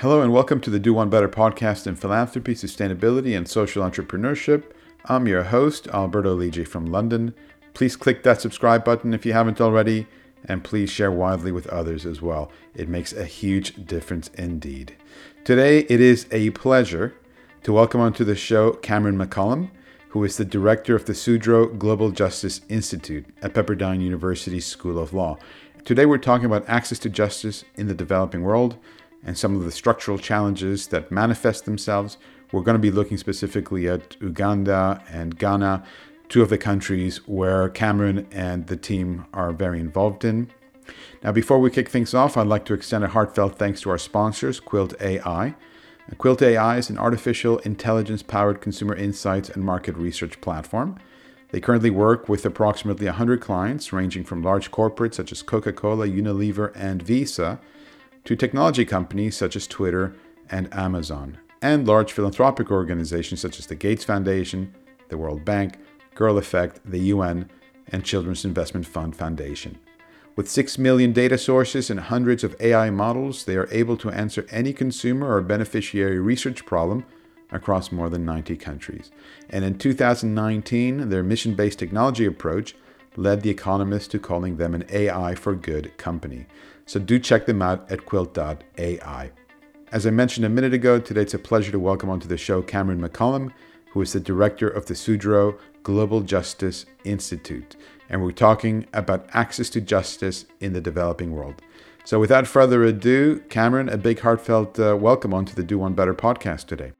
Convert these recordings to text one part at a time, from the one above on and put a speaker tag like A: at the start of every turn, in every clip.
A: Hello and welcome to the Do One Better podcast in philanthropy, sustainability, and social entrepreneurship. I'm your host, Alberto Lidji from London. Please click that subscribe button if you haven't already, and please share widely with others as well. It makes a huge difference indeed. Today, it is a pleasure to welcome onto the show Cameron McCollum, who is the director of the Sudreau Global Justice Institute at Pepperdine University School of Law. Today, we're talking about access to justice in the developing world and some of the structural challenges that manifest themselves. We're going to be looking specifically at Uganda and Ghana, two of the countries where Cameron and the team are very involved in. Now, before we kick things off, I'd like to extend a heartfelt thanks to our sponsors, Quilt AI. Quilt AI is an artificial intelligence powered consumer insights and market research platform. They currently work with approximately 100 clients, ranging from large corporates such as Coca Cola, Unilever, and Visa to technology companies such as Twitter and Amazon, and large philanthropic organizations such as the Gates Foundation, the World Bank, Girl Effect, the UN, and Children's Investment Fund Foundation. With 6 million data sources and hundreds of AI models, they are able to answer any consumer or beneficiary research problem across more than 90 countries. And in 2019, their mission based technology approach led The Economist to calling them an AI for good company. So do check them out at quilt.ai. As I mentioned a minute ago, today it's a pleasure to welcome onto the show Cameron McCollum, who is the director of the Sudreau Global Justice Institute. And we're talking about access to justice in the developing world. So without further ado, Cameron, a big heartfelt uh, welcome onto the Do One Better podcast today.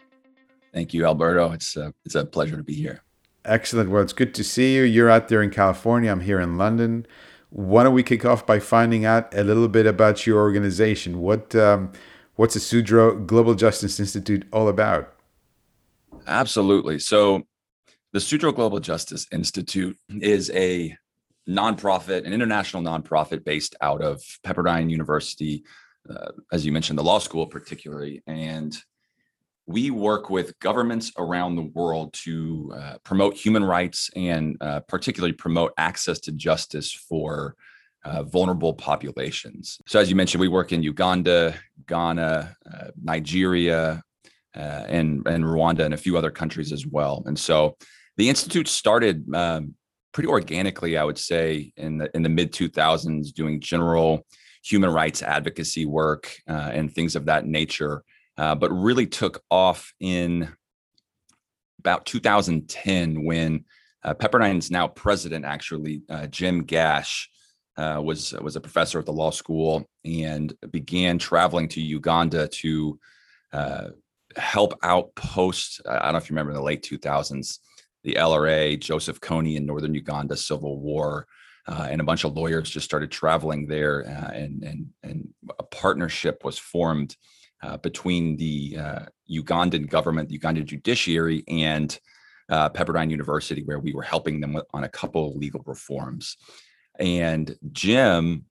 B: Thank you, Alberto. It's a, it's a pleasure to be here.
A: Excellent. Well, it's good to see you. You're out there in California. I'm here in London why don't we kick off by finding out a little bit about your organization? What um, what's the Sudreau Global Justice Institute all about?
B: Absolutely. So, the Sudreau Global Justice Institute is a nonprofit, an international nonprofit based out of Pepperdine University, uh, as you mentioned, the law school particularly, and we work with governments around the world to uh, promote human rights and uh, particularly promote access to justice for uh, vulnerable populations. So, as you mentioned, we work in Uganda, Ghana, uh, Nigeria, uh, and, and Rwanda, and a few other countries as well. And so, the institute started um, pretty organically, I would say, in the in the mid 2000s, doing general human rights advocacy work uh, and things of that nature uh, but really took off in about 2010 when uh, Pepperdine's now president, actually, uh, Jim Gash, uh, was was a professor at the law school and began traveling to Uganda to uh, help out post. I don't know if you remember in the late 2000s, the LRA, Joseph Kony in northern Uganda, civil war. Uh, and a bunch of lawyers just started traveling there, uh, and and and a partnership was formed uh, between the uh, Ugandan government, the Ugandan judiciary, and uh, Pepperdine University, where we were helping them on a couple of legal reforms. And Jim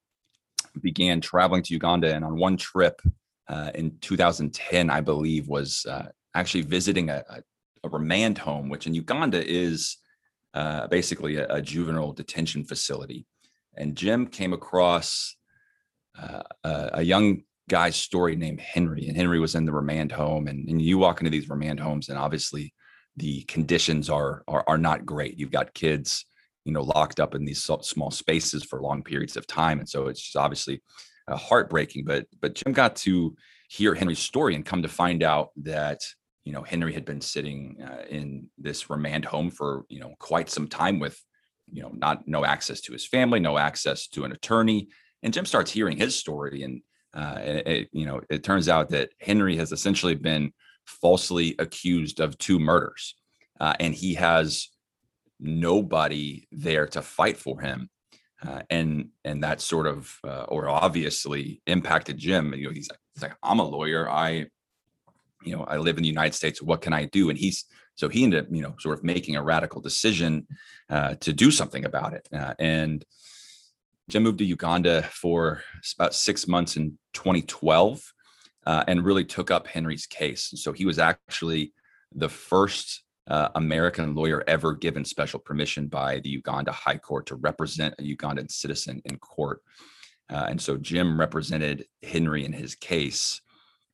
B: began traveling to Uganda, and on one trip uh, in 2010, I believe, was uh, actually visiting a, a, a, remand home, which in Uganda is uh, basically a, a, juvenile detention facility. And Jim came across a young guy's story named Henry, and Henry was in the remand home. And, and you walk into these remand homes, and obviously the conditions are, are are not great. You've got kids, you know, locked up in these small spaces for long periods of time, and so it's just obviously uh, heartbreaking. But but Jim got to hear Henry's story and come to find out that you know Henry had been sitting uh, in this remand home for you know quite some time with you know not no access to his family, no access to an attorney. And Jim starts hearing his story and uh, it, you know, it turns out that Henry has essentially been falsely accused of two murders, uh, and he has nobody there to fight for him. Uh, and and that sort of uh, or obviously impacted Jim. You know, he's like, he's like, I'm a lawyer. I, you know, I live in the United States. What can I do? And he's so he ended up, you know, sort of making a radical decision uh, to do something about it. Uh, and Jim moved to Uganda for about six months in 2012 uh, and really took up Henry's case. So he was actually the first uh, American lawyer ever given special permission by the Uganda High Court to represent a Ugandan citizen in court. Uh, and so Jim represented Henry in his case.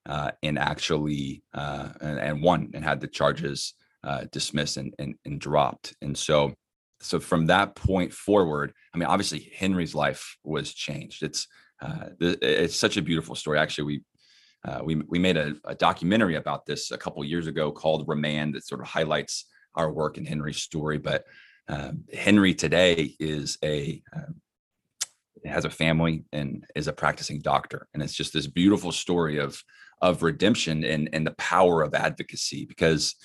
B: uh, and actually uh, and, and, won and had the charges uh, dismissed and, and, and dropped. And so, so from that point forward, I mean, obviously Henry's life was changed. It's uh, it's such a beautiful story. Actually, we uh, we we made a, a, documentary about this a couple years ago called Remand that sort of highlights our work in Henry's story. But um, Henry today is a um, has a family and is a practicing doctor, and it's just this beautiful story of of redemption and and the power of advocacy. Because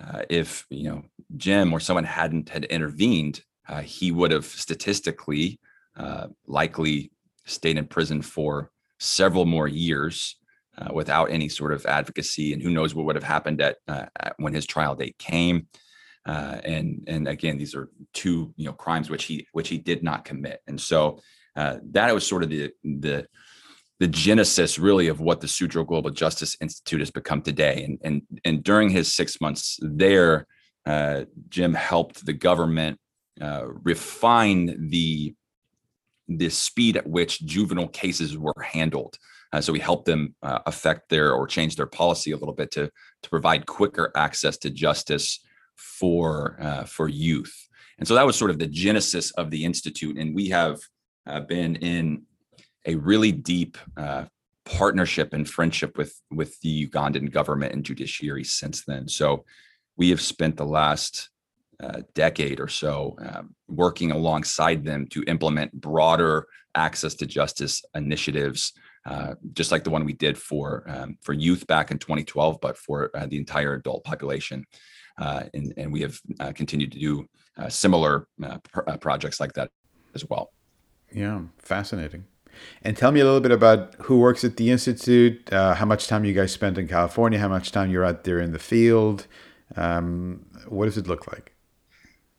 B: uh, if you know Jim or someone hadn't had intervened, uh, he would have statistically uh, likely stayed in prison for several more years uh, without any sort of advocacy, and who knows what would have happened at, uh, at when his trial date came. Uh, and and again, these are two you know crimes which he which he did not commit, and so that was sort of the the the genesis really of what the Sudreau Global Justice Institute has become today. And and and during his six months there, uh, Jim helped the government uh, refine the the speed at which juvenile cases were handled. Uh, so we helped them uh, affect their or change their policy a little bit to to provide quicker access to justice for uh, for youth. And so that was sort of the genesis of the institute. And we have uh, been in a really deep uh, partnership and friendship with with the Ugandan government and judiciary since then. So we have spent the last uh, decade or so um, working alongside them to implement broader access to justice initiatives, uh, just like the one we did for um, for youth back in 2012, but for uh, the entire adult population. Uh, and, and we have uh, continued to do uh, similar pr- projects like that as well.
A: Yeah, fascinating. And tell me a little bit about who works at the institute, how much time you guys spent in California, how much time you're out there in the field. Um, what does it look like?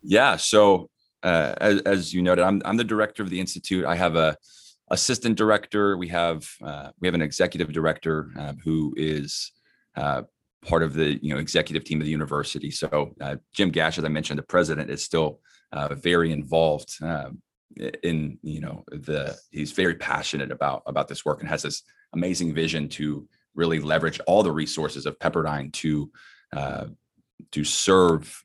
B: Yeah. So uh, as, as, you noted, I'm I'm the director of the institute. I have a assistant director. We have uh, we have an executive director uh, who is uh, part of the you know executive team of the university. So uh, Jim Gash, as I mentioned, the president is still uh, very involved um, in you know the he's very passionate about about this work and has this amazing vision to really leverage all the resources of Pepperdine to to serve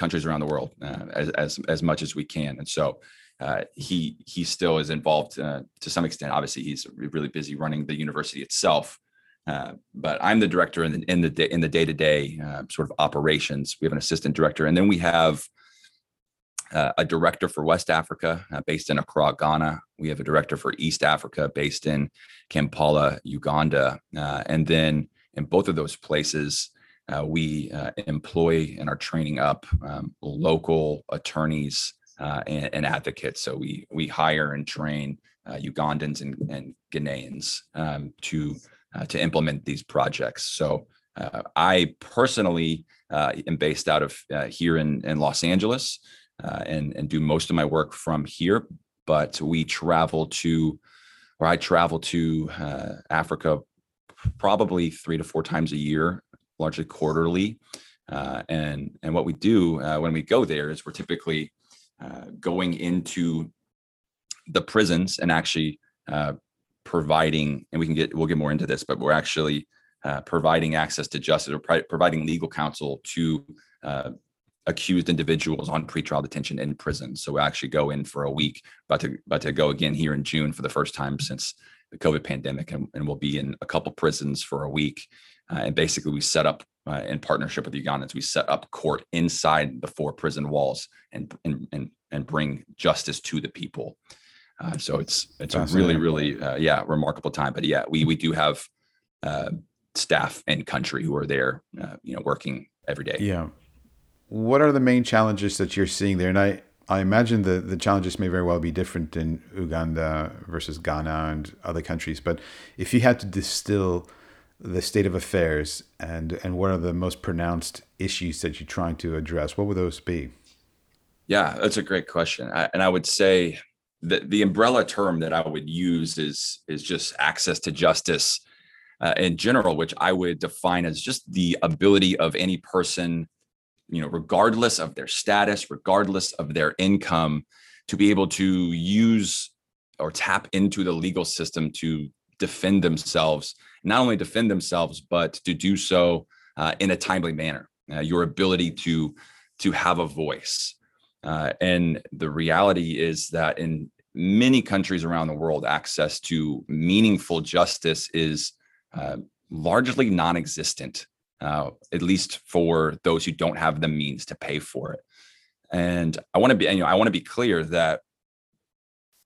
B: countries around the world uh, as, as as much as we can. And so uh, he he still is involved uh, to some extent. Obviously, he's really busy running the university itself. Uh, but I'm the director in the in the in the day to day sort of operations. We have an assistant director, and then we have uh, a director for West Africa uh, based in Accra, Ghana. We have a director for East Africa based in Kampala, Uganda, and then in both of those places, uh, we uh, employ and are training up um, local attorneys uh, and, and, advocates. So we we hire and train uh, Ugandans and, and Ghanaians um, to uh, to implement these projects. So uh, I personally am based out of here in, in Los Angeles and and do most of my work from here. But we travel to, or I travel to Africa probably three to four times a year largely quarterly. Uh, and and what we do uh, when we go there is we're typically uh, going into the prisons and actually uh, providing, and we can get we'll get more into this, but we're actually uh, providing access to justice or providing legal counsel to uh, accused individuals on pretrial detention in prison. So we actually go in for a week, about to about to go again here in June for the first time since the COVID pandemic, and, and we'll be in a couple prisons for a week uh, and basically, we set up uh, in partnership with the Ugandans, we set up court inside the four prison walls and and and, and bring justice to the people. Uh, so it's it's a really really uh, yeah remarkable time. But yeah, we we do have uh, staff and country who are there, uh, you know, working every day.
A: Yeah. What are the main challenges that you're seeing there? And I I imagine the, the challenges may very well be different in Uganda versus Ghana and other countries. But if you had to distill the state of affairs and and what are the most pronounced issues that you're trying to address what would those be
B: yeah that's a great question I, and i would say that the umbrella term that i would use is is just access to justice uh, in general which i would define as just the ability of any person you know regardless of their status regardless of their income to be able to use or tap into the legal system to defend themselves, not only defend themselves, but to do so uh, in a timely manner. Uh, your ability to to have a voice, uh, and the reality is that in many countries around the world, access to meaningful justice is uh, largely non-existent, uh, at least for those who don't have the means to pay for it. And I want to be, you know, I want to be clear that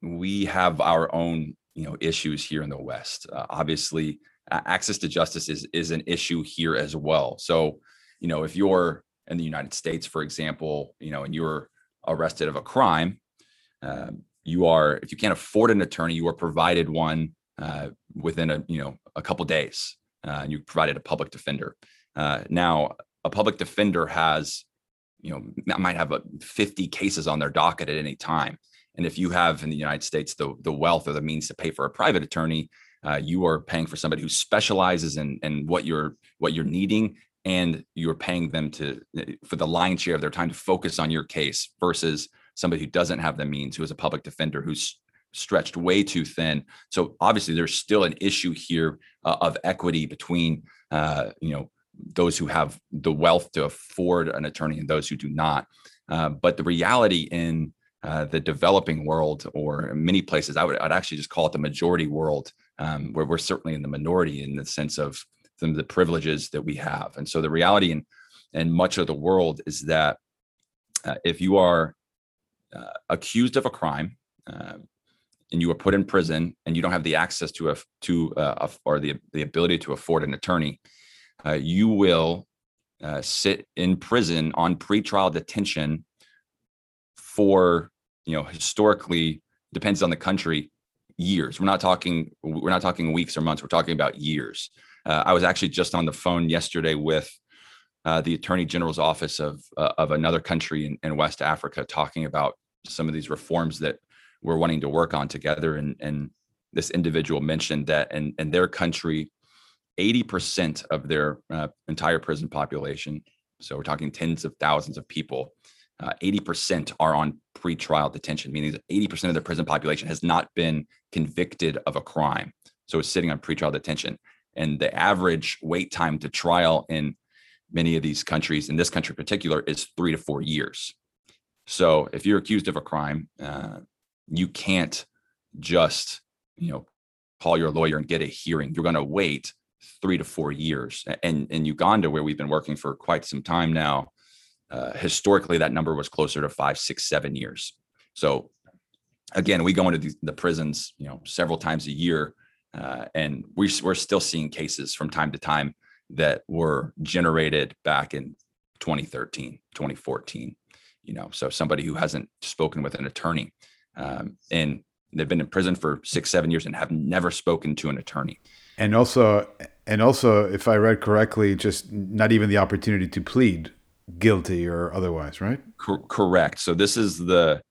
B: we have our own, you know, issues here in the West. Uh, obviously, access to justice is is an issue here as well. So, you know, if you're in the United States, for example, you know, and you're arrested of a crime, um, you are if you can't afford an attorney, you are provided one uh, within a you know a couple days. Uh, you provided a public defender. Uh, now, a public defender has you know might have a 50 cases on their docket at any time. And if you have in the united states the, the wealth or the means to pay for a private attorney uh, you are paying for somebody who specializes in, in what you're what you're needing and you're paying them to for the lion's share of their time to focus on your case versus somebody who doesn't have the means who is a public defender who's stretched way too thin. So obviously there's still an issue here uh, of equity between uh, you know those who have the wealth to afford an attorney and those who do not. Uh, but the reality in uh, the developing world, or many places, I would I'd actually just call it the majority world, um, where we're certainly in the minority in the sense of some of the privileges that we have. And so the reality in in much of the world is that uh, if you are uh, accused of a crime uh, and you are put in prison and you don't have the access to a to uh, a, or the the ability to afford an attorney, uh, you will uh, sit in prison on pretrial detention for you know historically depends on the country years. We're not talking we're not talking weeks or months. We're talking about years. Uh, i was actually just on the phone yesterday with uh, the attorney general's office of uh, of another country in, in, west africa talking about some of these reforms that we're wanting to work on together. And and this individual mentioned that in, in their country 80% of their uh, entire prison population, so we're talking tens of thousands of people, uh, 80% are on pretrial detention, meaning that 80% of the prison population has not been convicted of a crime. So it's sitting on pretrial detention. And the average wait time to trial in many of these countries, in this country in particular, is three to four years. So if you're accused of a crime, uh, you can't just, you know, call your lawyer and get a hearing. You're going to wait three to four years. And in Uganda, where we've been working for quite some time now, uh, historically that number was closer to five, six, seven years. So again, we go into the, the prisons, you know, several times a year, uh, and we, we're still seeing cases from time to time that were generated back in 2013, 2014. You know, so somebody who hasn't spoken with an attorney, um, and they've been in prison for six, seven years and have never spoken to an attorney.
A: And also, and also, if I read correctly, just not even the opportunity to plead guilty or otherwise, right?
B: Co- correct. So this is the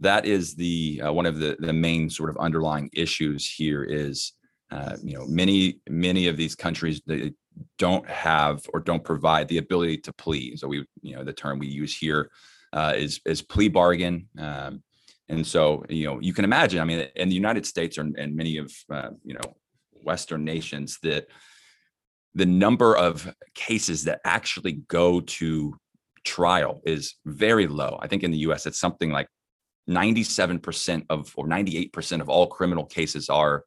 B: that is the uh, one of the the main sort of underlying issues here is uh, you know many many of these countries they don't have or don't provide the ability to plead. So we you know the term we use here uh, is is plea bargain. Um, and so, you know, you can imagine, I mean, in the United States and many of, uh, you know, Western nations that the number of cases that actually go to trial is very low. I think in the US, it's something like 97% of or 98% of all criminal cases are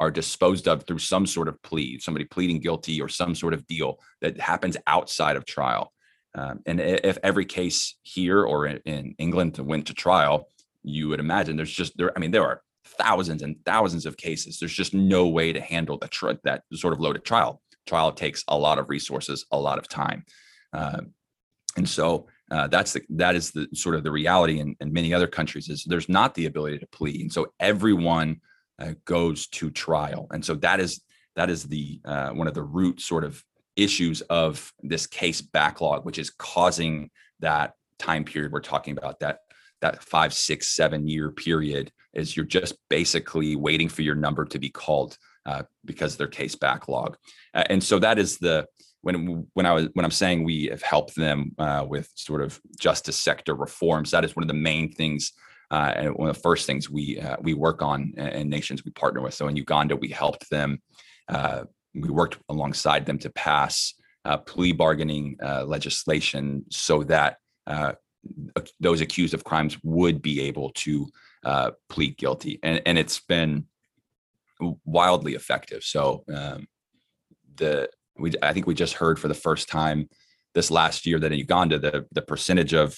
B: are disposed of through some sort of plea, somebody pleading guilty or some sort of deal that happens outside of trial. Um, and if every case here or in, England went to trial, you would imagine there's just there. I mean, there are thousands and thousands of cases. There's just no way to handle that tr- that sort of loaded trial. Trial takes a lot of resources, a lot of time, uh, and so uh, that's the that is the sort of the reality in, in many other countries is there's not the ability to plead, and so everyone uh, goes to trial, and so that is that is the uh, one of the root sort of issues of this case backlog, which is causing that time period we're talking about that that five, six, seven year period is you're just basically waiting for your number to be called uh, because their case backlog. Uh, and so that is the when when I was when I'm saying we have helped them uh, with sort of justice sector reforms. That is one of the main things uh, and one of the first things we uh, we work on in nations we partner with. So in Uganda, we helped them. Uh, we worked alongside them to pass plea bargaining legislation so that those accused of crimes would be able to plead guilty, and and it's been wildly effective. So um, the we I think we just heard for the first time this last year that in Uganda the the percentage of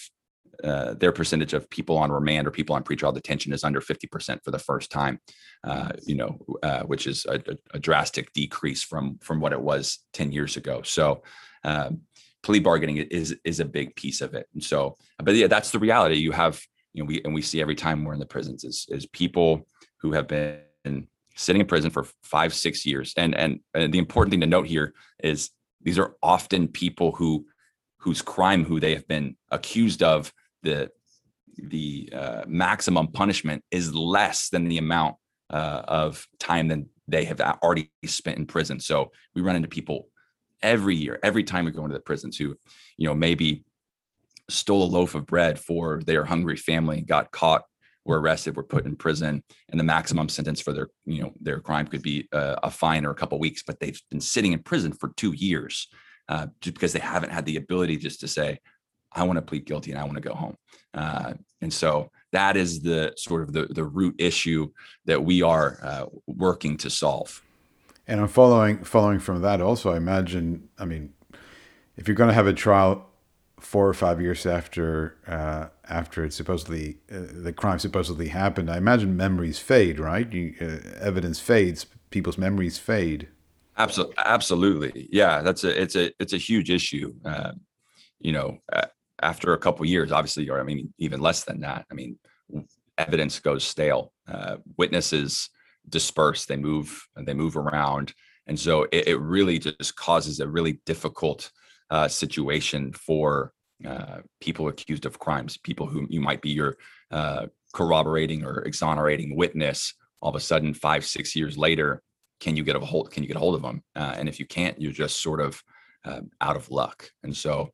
B: uh, their percentage of people on remand or people on pretrial detention is under 50% for the first time, uh, you know, uh, which is a, a, drastic decrease from from what it was 10 years ago. So, um, plea bargaining is is a big piece of it. And so, but yeah, that's the reality. You have, you know, we and we see every time we're in the prisons is is people who have been sitting in prison for five, six years. And, and and the important thing to note here is these are often people who whose crime who they have been accused of the the uh, maximum punishment is less than the amount uh, of time that they have already spent in prison. So we run into people every year, every time we go into the prisons who, you know, maybe stole a loaf of bread for their hungry family, got caught were arrested, were put in prison, and the maximum sentence for their you know their crime could be uh, a fine or a couple weeks. But they've been sitting in prison for two years uh, just because they haven't had the ability just to say, "I want to plead guilty and I want to go home." Uh, and so that is the sort of the the root issue that we are uh, working to solve.
A: And I'm following following from that also. I imagine. I mean, if you're going to have a trial four or five years after uh, after it supposedly uh, the crime supposedly happened, I imagine memories fade, right? You, uh, evidence fades, people's memories fade.
B: Absolutely, absolutely, yeah. That's a it's a it's a huge issue. Uh, you know, after a couple years, obviously, or I mean, even less than that. I mean, evidence goes stale. Uh, witnesses disperse. They move. They move around, and so it, it really just causes a really difficult uh, situation for uh, people accused of crimes, people who you might be your uh, corroborating or exonerating witness. All of a sudden, five six years later, can you get a hold? Can you get a hold of them? Uh, and if you can't, you're just sort of uh, out of luck. And so,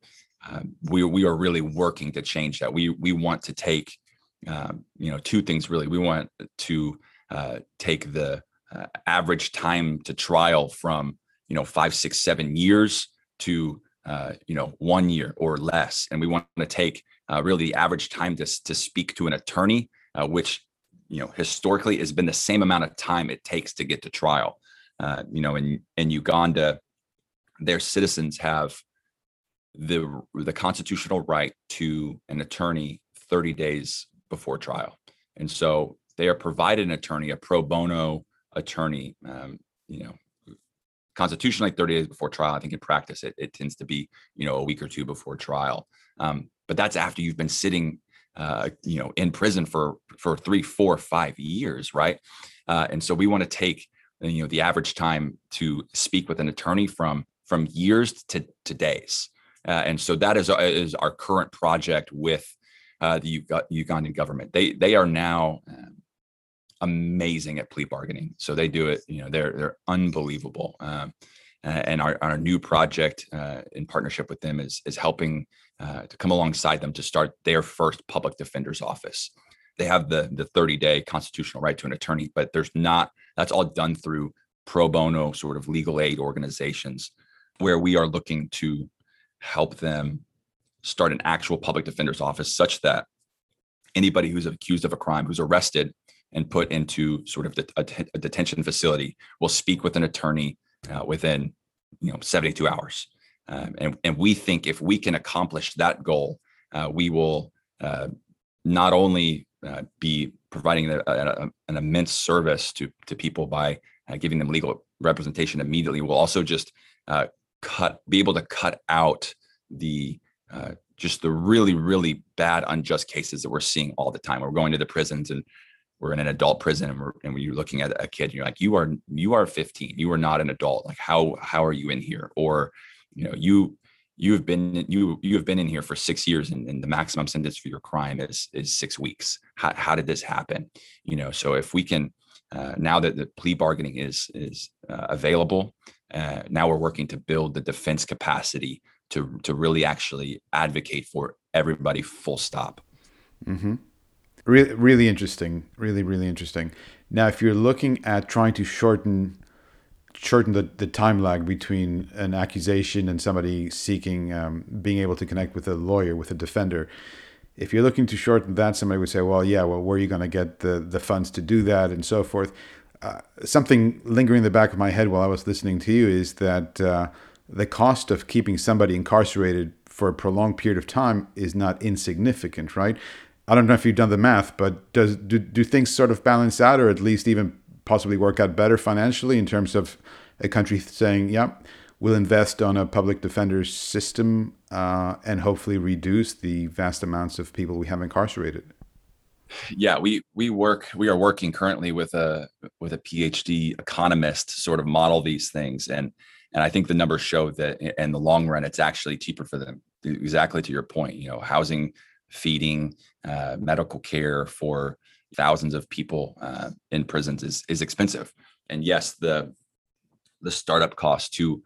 B: um, we we are really working to change that. We we want to take um, you know two things really. We want to uh, take the average time to trial from you know five six seven years to uh, you know, one year or less. And we want to take uh, really the average time to, to speak to an attorney, uh, which, you know, historically has been the same amount of time it takes to get to trial. Uh, you know, in, in Uganda, their citizens have the, the constitutional right to an attorney 30 days before trial. And so they are provided an attorney, a pro bono attorney, um, you know, constitutionally 30 days before trial. I think in practice it, it tends to be, you know, a week or two before trial. Um, but that's after you've been sitting, uh, you know, in prison for for three, four, five years, right? Uh, and so we want to take, you know, the average time to speak with an attorney from from years to to days. Uh, and so that is is our current project with uh, the Ugandan government. They they are now um, amazing at plea bargaining. So they do it, you know, they're they're unbelievable. Um, and our, our new project uh, in partnership with them is is helping uh, to come alongside them to start their first public defender's office. They have the the 30 day constitutional right to an attorney, but there's not. That's all done through pro bono sort of legal aid organizations, where we are looking to help them start an actual public defender's office, such that anybody who's accused of a crime, who's arrested, and put into sort of a, a detention facility. Will speak with an attorney uh, within you know 72 hours. Um, and, and we think if we can accomplish that goal uh, we will uh, not only uh, be providing a, a, an immense service to, to people by uh, giving them legal representation immediately we'll also just uh, cut be able to cut out the just the really really bad unjust cases that we're seeing all the time. We're going to the prisons and we're in an adult prison and we're and you're looking at a kid and you're like you are you are 15 you are not an adult. Like how how are you in here? Or you know you you have been you you have been in here for six years and, and the maximum sentence for your crime is is six weeks. How, how did this happen? You know so if we can uh, now that the plea bargaining is is uh, available uh, now we're working to build the defense capacity to to really actually advocate for everybody full stop.
A: Mm-hmm. Really, really interesting. Really, really interesting. Now, if you're looking at trying to shorten shorten the, the time lag between an accusation and somebody seeking um, being able to connect with a lawyer with a defender if you're looking to shorten that somebody would say well yeah well where are you going to get the, the funds to do that and so forth uh, something lingering in the back of my head while i was listening to you is that uh, the cost of keeping somebody incarcerated for a prolonged period of time is not insignificant right i don't know if you've done the math but does do, do things sort of balance out or at least even possibly work out better financially in terms of a country saying, "Yeah, we'll invest on a public defender system uh, and hopefully reduce the vast amounts of people we have incarcerated."
B: Yeah, we we work we are working currently with a with a PhD economist sort of model these things and and I think the numbers show that in the long run it's actually cheaper for them. Exactly to your point, you know, housing, feeding, uh, medical care for thousands of people uh, in prisons is is expensive. And yes, the the startup cost to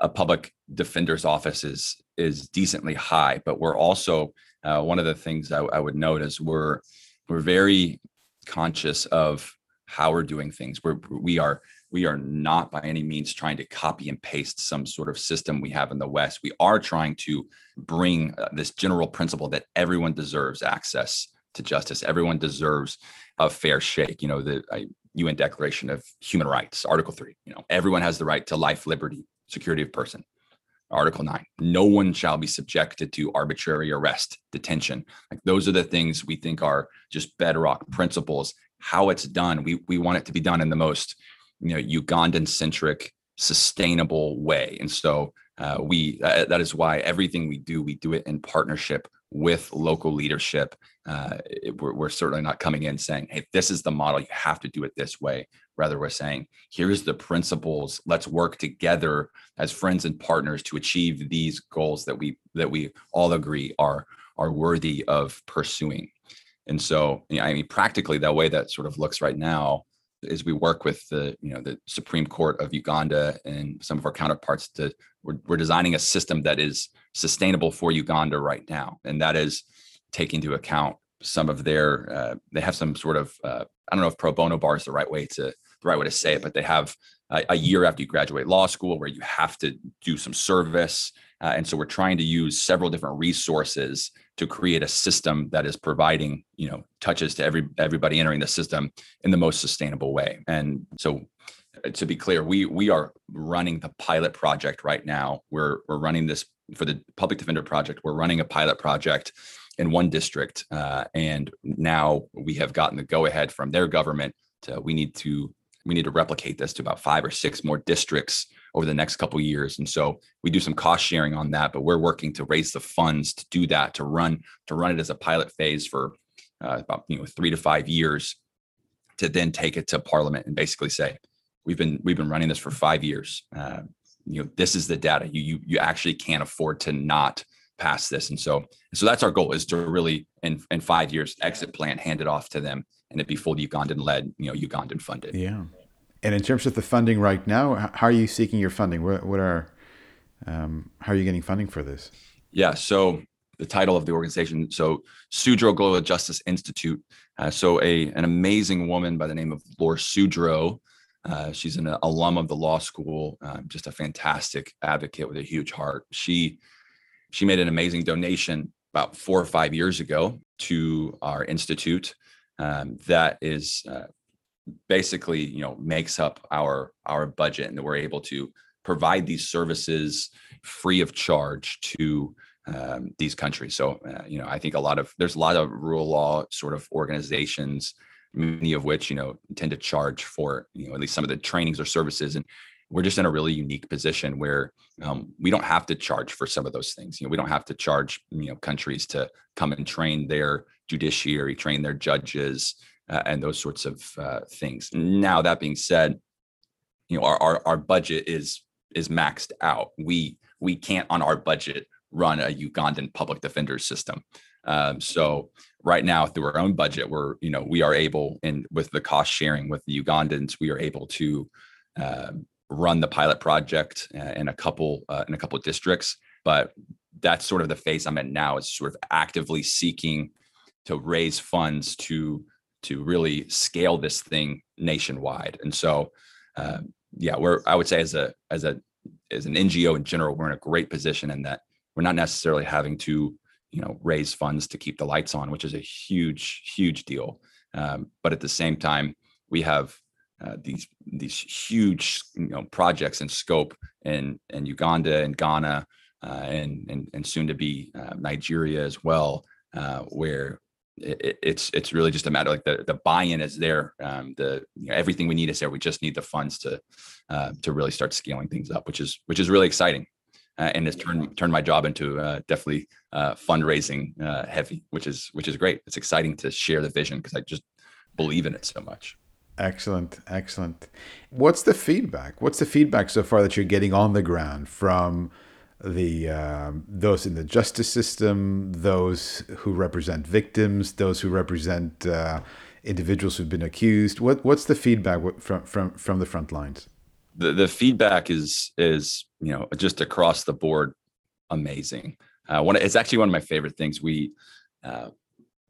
B: a public defender's office is is decently high, but we're also uh, one of the things I, I would note is we're we're very conscious of how we're doing things. We're we are we are not by any means trying to copy and paste some sort of system we have in the West. We are trying to bring uh, this general principle that everyone deserves access to justice. Everyone deserves a fair shake. You know, the UN Declaration of Human Rights, Article 3, you know, everyone has the right to life, liberty, security of person. Article 9, no one shall be subjected to arbitrary arrest, detention. Like those are the things we think are just bedrock principles. How it's done, we we want it to be done in the most, you know, Ugandan centric, sustainable way. And so uh, we uh, that is why everything we do, we do it in partnership with local leadership. Uh, it, we're, we're, certainly not coming in saying, hey, this is the model, you have to do it this way. Rather, we're saying, here's the principles. Let's work together as friends and partners to achieve these goals that we that we all agree are are worthy of pursuing. And so, you know, I mean, practically, the way that sort of looks right now is we work with the you know the Supreme Court of Uganda and some of our counterparts to we're, we're designing a system that is sustainable for Uganda right now, and that is taking into account some of their uh, they have some sort of uh, I don't know if pro bono bar is the right way to the right way to say it, but they have a, a year after you graduate law school where you have to do some service, uh, and so we're trying to use several different resources to create a system that is providing you know touches to every everybody entering the system in the most sustainable way. And so uh, to be clear, we we are running the pilot project right now. We're we're running this for the public defender project. We're running a pilot project in one district, uh, and now we have gotten the go ahead from their government. To, we need to we need to replicate this to about five or six more districts over the next couple years and so we do some cost sharing on that but we're working to raise the funds to do that to run to run it as a pilot phase for uh, about you know three to five years to then take it to parliament and basically say we've been we've been running this for five years. Uh, you know, this is the data. You you you actually can't afford to not pass this, and so so that's our goal is to really in in five years exit plan hand it off to them and it be fully Ugandan led, you know, Ugandan funded.
A: Yeah. And in terms of the funding right now, how are you seeking your funding? What, what are um, how are you getting funding for this?
B: Yeah. So the title of the organization. So Sudreau Global Justice Institute. Uh, so a an amazing woman by the name of Laura Sudreau uh, she's an alum of the law school, uh, just a fantastic advocate with a huge heart. She she made an amazing donation about four or five years ago to our institute. Um, that is uh, basically you know makes up our our budget, and that we're able to provide these services free of charge to um, these countries. So uh, you know I think a lot of there's a lot of rule law sort of organizations many of which you know tend to charge for you know at least some of the trainings or services and we're just in a really unique position where um, we don't have to charge for some of those things you know we don't have to charge you know countries to come and train their judiciary train their judges uh, and those sorts of uh, things. Now that being said you know our, our our budget is is maxed out. We we can't on our budget run a ugandan public defender system. Um, so right now through our own budget, we're you know we are able and with the cost sharing with the Ugandans, we are able to uh, run the pilot project uh, in a couple uh, in a couple districts. But that's sort of the phase I'm in now is sort of actively seeking to raise funds to to really scale this thing nationwide. And so, uh, yeah, we're I would say as a as a as an NGO in general, we're in a great position in that we're not necessarily having to you know raise funds to keep the lights on, which is a huge huge deal. Um, but at the same time, we have uh, these these huge you know projects in scope in in Uganda and Ghana uh, and, and and soon to be uh, Nigeria as well, uh, where it, it's it's really just a matter like the the buy-in is there. Um, the you know, everything we need is there. We just need the funds to uh, to really start scaling things up, which is which is really exciting. Uh, and it's turned turned my job into uh, definitely uh, fundraising uh, heavy, which is which is great. It's exciting to share the vision because I just believe in it so much.
A: Excellent, excellent. What's the feedback? What's the feedback so far that you're getting on the ground from the um, those in the justice system, those who represent victims, those who represent uh, individuals who've been accused. What what's the feedback from from from the front lines?
B: The the feedback is is you know just across the board amazing. Uh, one it's actually one of my favorite things. We uh,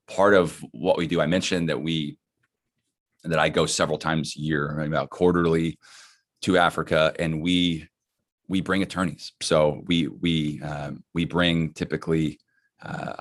B: part of what we do. I mentioned that we that I go several times a year, about quarterly to Africa, and we we bring attorneys. So we we um, we bring typically uh,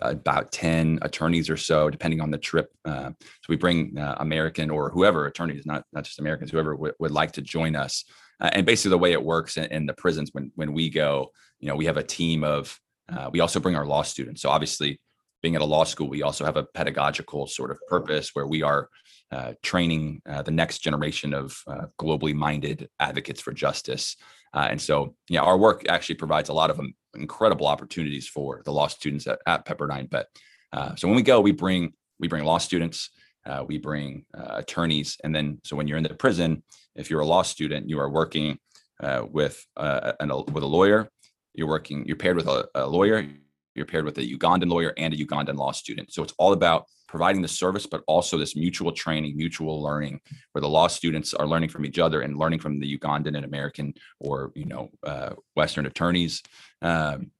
B: about ten attorneys or so, depending on the trip. Uh, so we bring uh, American or whoever attorneys, not not just Americans, whoever w- would like to join us. Uh, and basically, the way it works in, in, the prisons when when we go, you know, we have a team of. Uh, we also bring our law students. So obviously, being at a law school, we also have a pedagogical sort of purpose where we are uh, training the next generation of globally minded advocates for justice. Uh, and so, yeah, our work actually provides a lot of um, incredible opportunities for the law students at, at Pepperdine. But uh, so when we go, we bring we bring law students, uh, we bring attorneys, and then so when you're in the prison, if you're a law student, you are working with an, with a lawyer. You're working. You're paired with a, a lawyer. You're paired with a Ugandan lawyer and a Ugandan law student. So it's all about providing the service, but also this mutual training, mutual learning, where the law students are learning from each other and learning from the Ugandan and American or you know uh, Western attorneys. Um,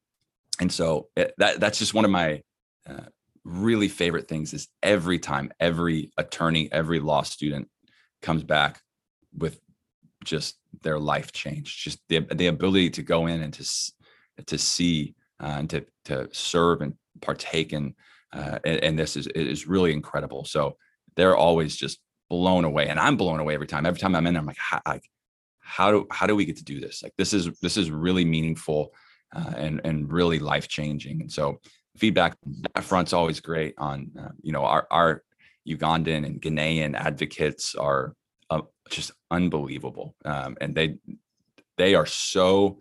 B: and so it, eh, that that's just one of my uh, really favorite things is every time every attorney, every law student comes back with just their life changed, just the the ability to go in and to to see uh, and to to serve and partake in uh, and, and, this is is really incredible. So they're always just blown away, and I'm blown away every time. Every time I'm in there, I'm like, how, how do how do we get to do this? Like this is this is really meaningful uh, and and really life changing. And so feedback that front's always great. On uh, you know our our Ugandan and Ghanaian advocates are uh, just unbelievable, um, and they they are so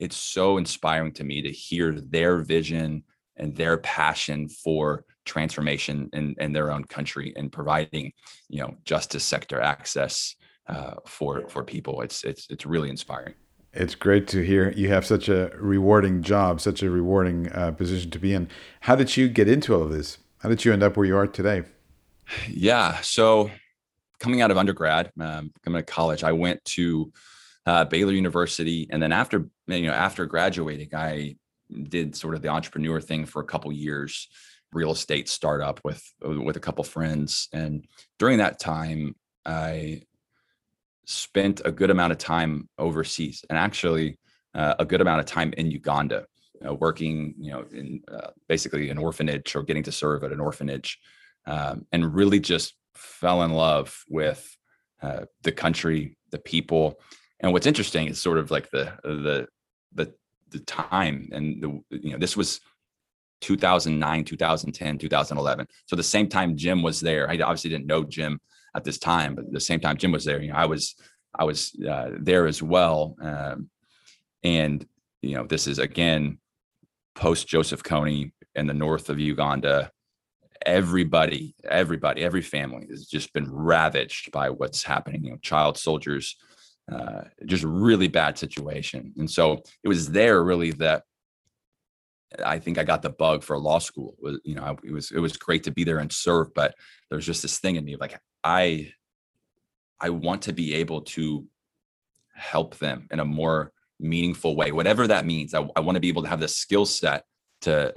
B: it's so inspiring to me to hear their vision and their passion for transformation in, in their own country and providing you know justice sector access uh, for for people. It's it's it's really inspiring.
A: It's great to hear you have such a rewarding job such a rewarding uh, position to be in. How did you get into all of this? How did you end up where you are today?
B: Yeah so coming out of undergrad um, coming to college i went to uh, baylor university. And then after you know after graduating i did sort of the entrepreneur thing for a couple years, real estate startup with with a couple friends, and during that time, I spent a good amount of time overseas, and actually uh, a good amount of time in Uganda, working, you know, in uh, basically an orphanage or getting to serve at an orphanage, um, and really just fell in love with uh, the country, the people, and what's interesting is sort of like the the the the time and the you know this was 2009 2010 2011 so the same time jim was there i obviously didn't know jim at this time but the same time jim was there you know i was i was uh, there as well um, and you know this is again post joseph kony in the north of uganda. Everybody everybody every family has just been ravaged by what's happening you know child soldiers uh, just really bad situation. And so it was there really that I think I got the bug for law school. It was, you know, it was it was great to be there and serve, but there's just this thing in me like I I want to be able to help them in a more meaningful way, whatever that means. I, I want to be able to have the skill set to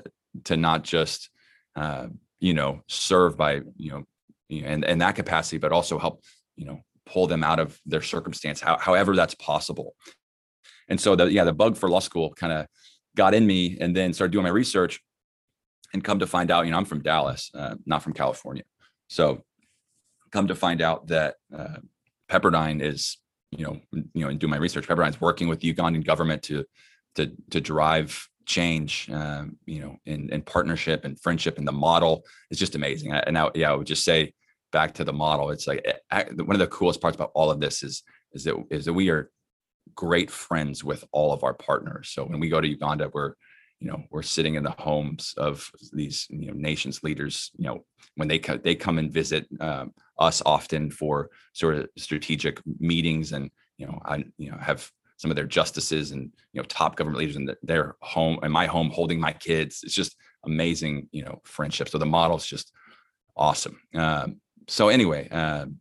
B: to not just uh, you know, serve by, you know, and and that capacity, but also help, you know, pull them out of their circumstance, how, however that's possible. And so the yeah, the bug for law school kind of got in me, and then started doing my research, and come to find out, you know, I'm from Dallas, uh, not from California. So come to find out that uh, Pepperdine is, you know, you know, and do my research, Pepperdine's working with the Ugandan government to to to drive change, um, you know, in in partnership and friendship, and the model is just amazing. And now, yeah, I would just say back to the model, it's like eh, one of the coolest parts about all of this is is that is that we are great friends with all of our partners. So when we go to Uganda, we're you know we're sitting in the homes of these you know nations leaders you know when they come they come and visit um, us often for sort of strategic meetings and you know i you know have some of their justices and you know top government leaders in the, their home in my home holding my kids. It's just amazing you know friendship. So the model is just awesome. Um, so anyway um,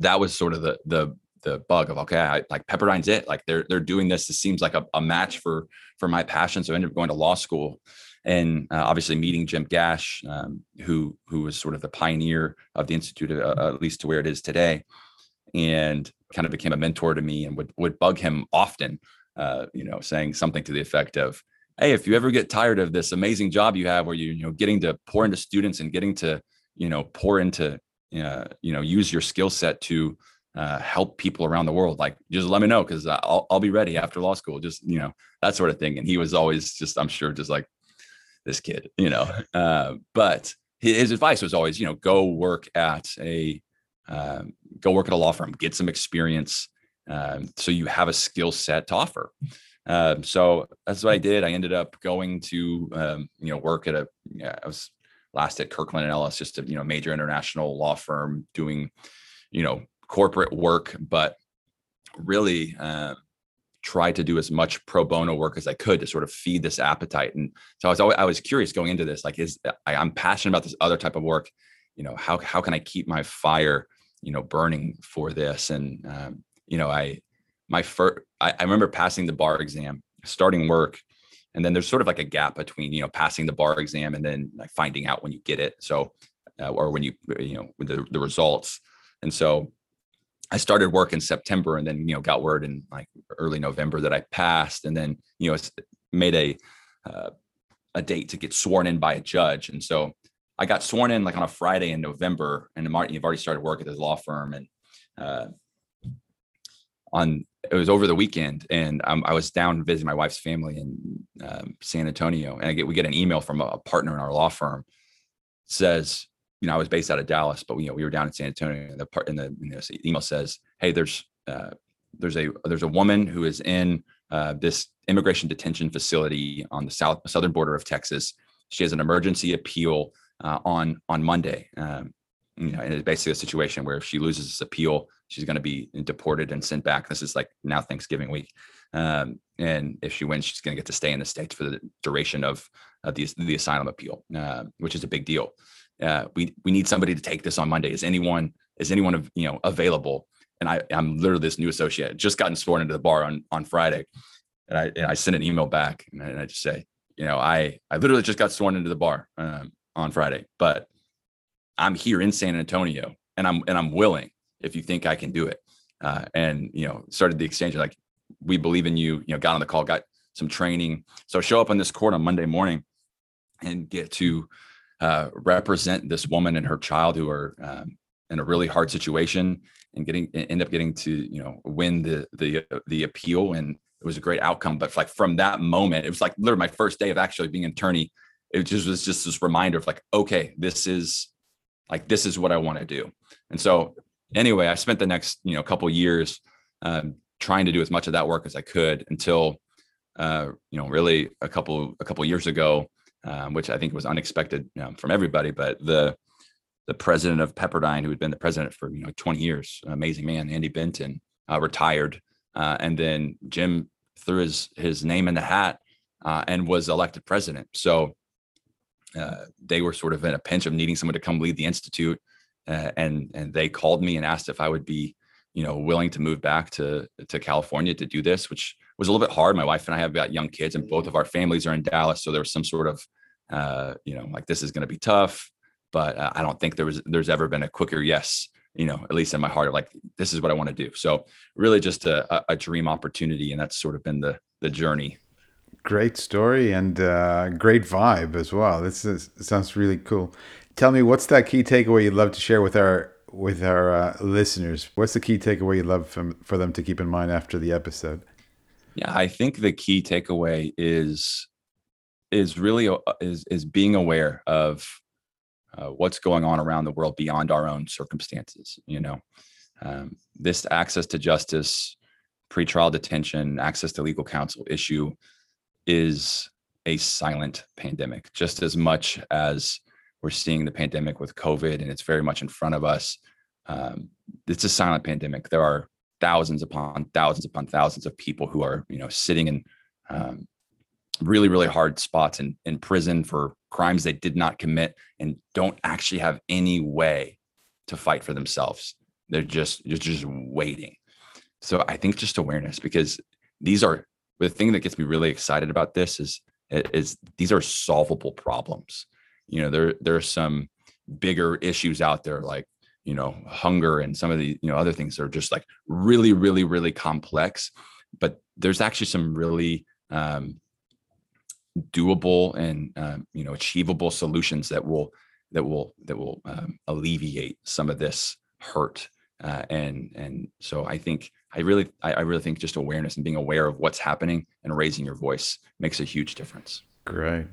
B: that was sort of the the the bug of okay, I, like Pepperdine's it. Like they're they're doing this. This seems like a, a match for for my passion. So I ended up going to law school, and uh, obviously meeting Jim Gash, um, who who was sort of the pioneer of the institute, uh, at least to where it is today, and kind of became a mentor to me, and would would bug him often, uh, you know, saying something to the effect of, "Hey, if you ever get tired of this amazing job you have, where you you know getting to pour into students and getting to you know pour into uh, you know use your skill set to uh, help people around the world. Like, just let me know because I'll I'll be ready after law school. Just you know that sort of thing. And he was always just, I'm sure, just like this kid, you know. Uh, but his, advice was always, you know, go work at a um, go work at a law firm, get some experience, um, so you have a skill set to offer. Um, so that's what I did. I ended up going to um, you know work at a yeah, I was last at Kirkland and Ellis, just a you know major international law firm doing you know corporate work, but really uh, tried to do as much pro bono work as I could to sort of feed this appetite. And so I was always, I was curious going into this, like, is I, I'm passionate about this other type of work. You know, how how can I keep my fire, you know, burning for this? And um, you know, I my first I, I remember passing the bar exam, starting work, and then there's sort of like a gap between you know passing the bar exam and then like finding out when you get it. So uh, or when you you know the the results. And so I started work in September and then, you know, got word in like early November that I passed and then, you know, made a, uh, a date to get sworn in by a judge. And so I got sworn in like on a Friday in November and Martin, you've already started work at this law firm and, uh, on it was over the weekend and I was down visiting my wife's family in um, San Antonio and I get we get an email from a, a partner in our law firm says you know, I was based out of Dallas, but you know, we were down in San Antonio. And the part in the, know, email says, "Hey, there's uh, there's a there's a woman who is in uh, this immigration detention facility on the south southern border of Texas. She has an emergency appeal uh, on on Monday. Um, you know, and it's basically a situation where if she loses this appeal, she's going to be deported and sent back. This is like now Thanksgiving week, um, and if she wins, she's going to get to stay in the states for the duration of the the asylum appeal, uh, which is a big deal uh, we we need somebody to take this on Monday. Is anyone is anyone you know available? And I I'm literally this new associate just gotten sworn into the bar on on Friday, and I and I sent an email back and I, and I just say you know I I literally just got sworn into the bar um, on Friday, but I'm here in San Antonio and I'm and I'm willing if you think I can do it. Uh, and you know started the exchange like we believe in you. You know got on the call, got some training. So show up on this court on Monday morning and get to uh, represent this woman and her child who are um, in a really hard situation and getting end up getting to you know win the the the appeal and it was a great outcome but like from that moment it was like literally my first day of actually being an attorney it just was just this reminder of like okay this is like this is what i want to do and so anyway i spent the next you know couple years um, trying to do as much of that work as i could until uh, you know really a couple a couple years ago um, which I think was unexpected you know, from everybody. But the the president of Pepperdine, who had been the president for you know 20 years, amazing man, Andy Benton, uh, retired, uh, and then Jim threw his his name in the hat uh, and was elected president. So uh, they were sort of in a pinch of needing someone to come lead the institute, uh, and and they called me and asked if I would be you know willing to move back to to California to do this, which was a little bit hard. My wife and I have got young kids, and both of our families are in Dallas, so there was some sort of uh, you know, like this is going to be tough, but uh, I don't think there was there's ever been a quicker yes. You know, at least in my heart, like this is what I want to do. So really, just a, a dream opportunity, and that's sort of been the the journey.
A: Great story and uh, great vibe as well. This is, sounds really cool. Tell me, what's that key takeaway you'd love to share with our with our uh, listeners? What's the key takeaway you'd love from, for them to keep in mind after the episode?
B: Yeah, I think the key takeaway is is really uh, is is being aware of uh, what's going on around the world beyond our own circumstances. You know, um, this access to justice, pretrial detention, access to legal counsel issue is a silent pandemic, just as much as we're seeing the pandemic with COVID, and it's very much in front of us. Um, it's a silent pandemic. There are thousands upon thousands upon thousands of people who are, you know, sitting in um, really, really hard spots in, in prison for crimes they did not commit and don't actually have any way to fight for themselves. They're just, just, just waiting. So I think just awareness because these are the thing that gets me really excited about this is is these are solvable problems. You know, there there are some bigger issues out there like you know hunger and some of the you know other things that are just like really really really complex but there's actually some really um, doable and um, you know achievable solutions that will that will that will um, alleviate some of this hurt uh, and and so i think i really I, I really think just awareness and being aware of what's happening and raising your voice makes a huge difference.
A: Great.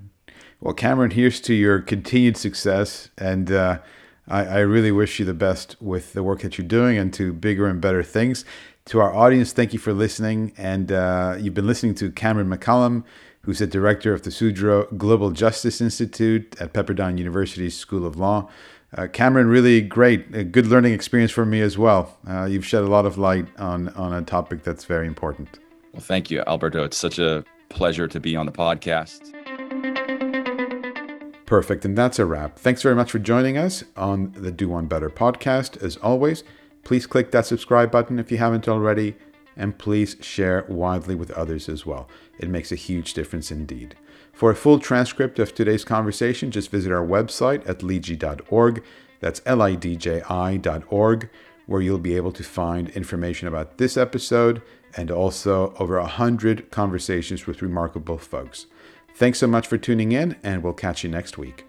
A: Well cameron here's to your continued success and uh, I, I really wish you the best with the work that you're doing and to bigger and better things. To our audience thank you for listening and uh, you've been listening to cameron McCollum who's the director of the Sudreau Global Justice Institute at Pepperdine University's School of Law. Uh, Cameron, really great, a good learning experience for me as well. Uh, you've shed a lot of light on on a topic that's very important.
B: Well, thank you, Alberto. It's such a pleasure to be on the podcast.
A: Perfect, and that's a wrap. Thanks very much for joining us on the Do One Better podcast. As always, please click that subscribe button if you haven't already and please share widely with others as well. It makes a huge difference indeed. For a full transcript of today's conversation, just visit our website at lidji.org. That's L I D J I.org, where you'll be able to find information about this episode and also over a hundred conversations with remarkable folks. Thanks so much for tuning in, and we'll catch you next week.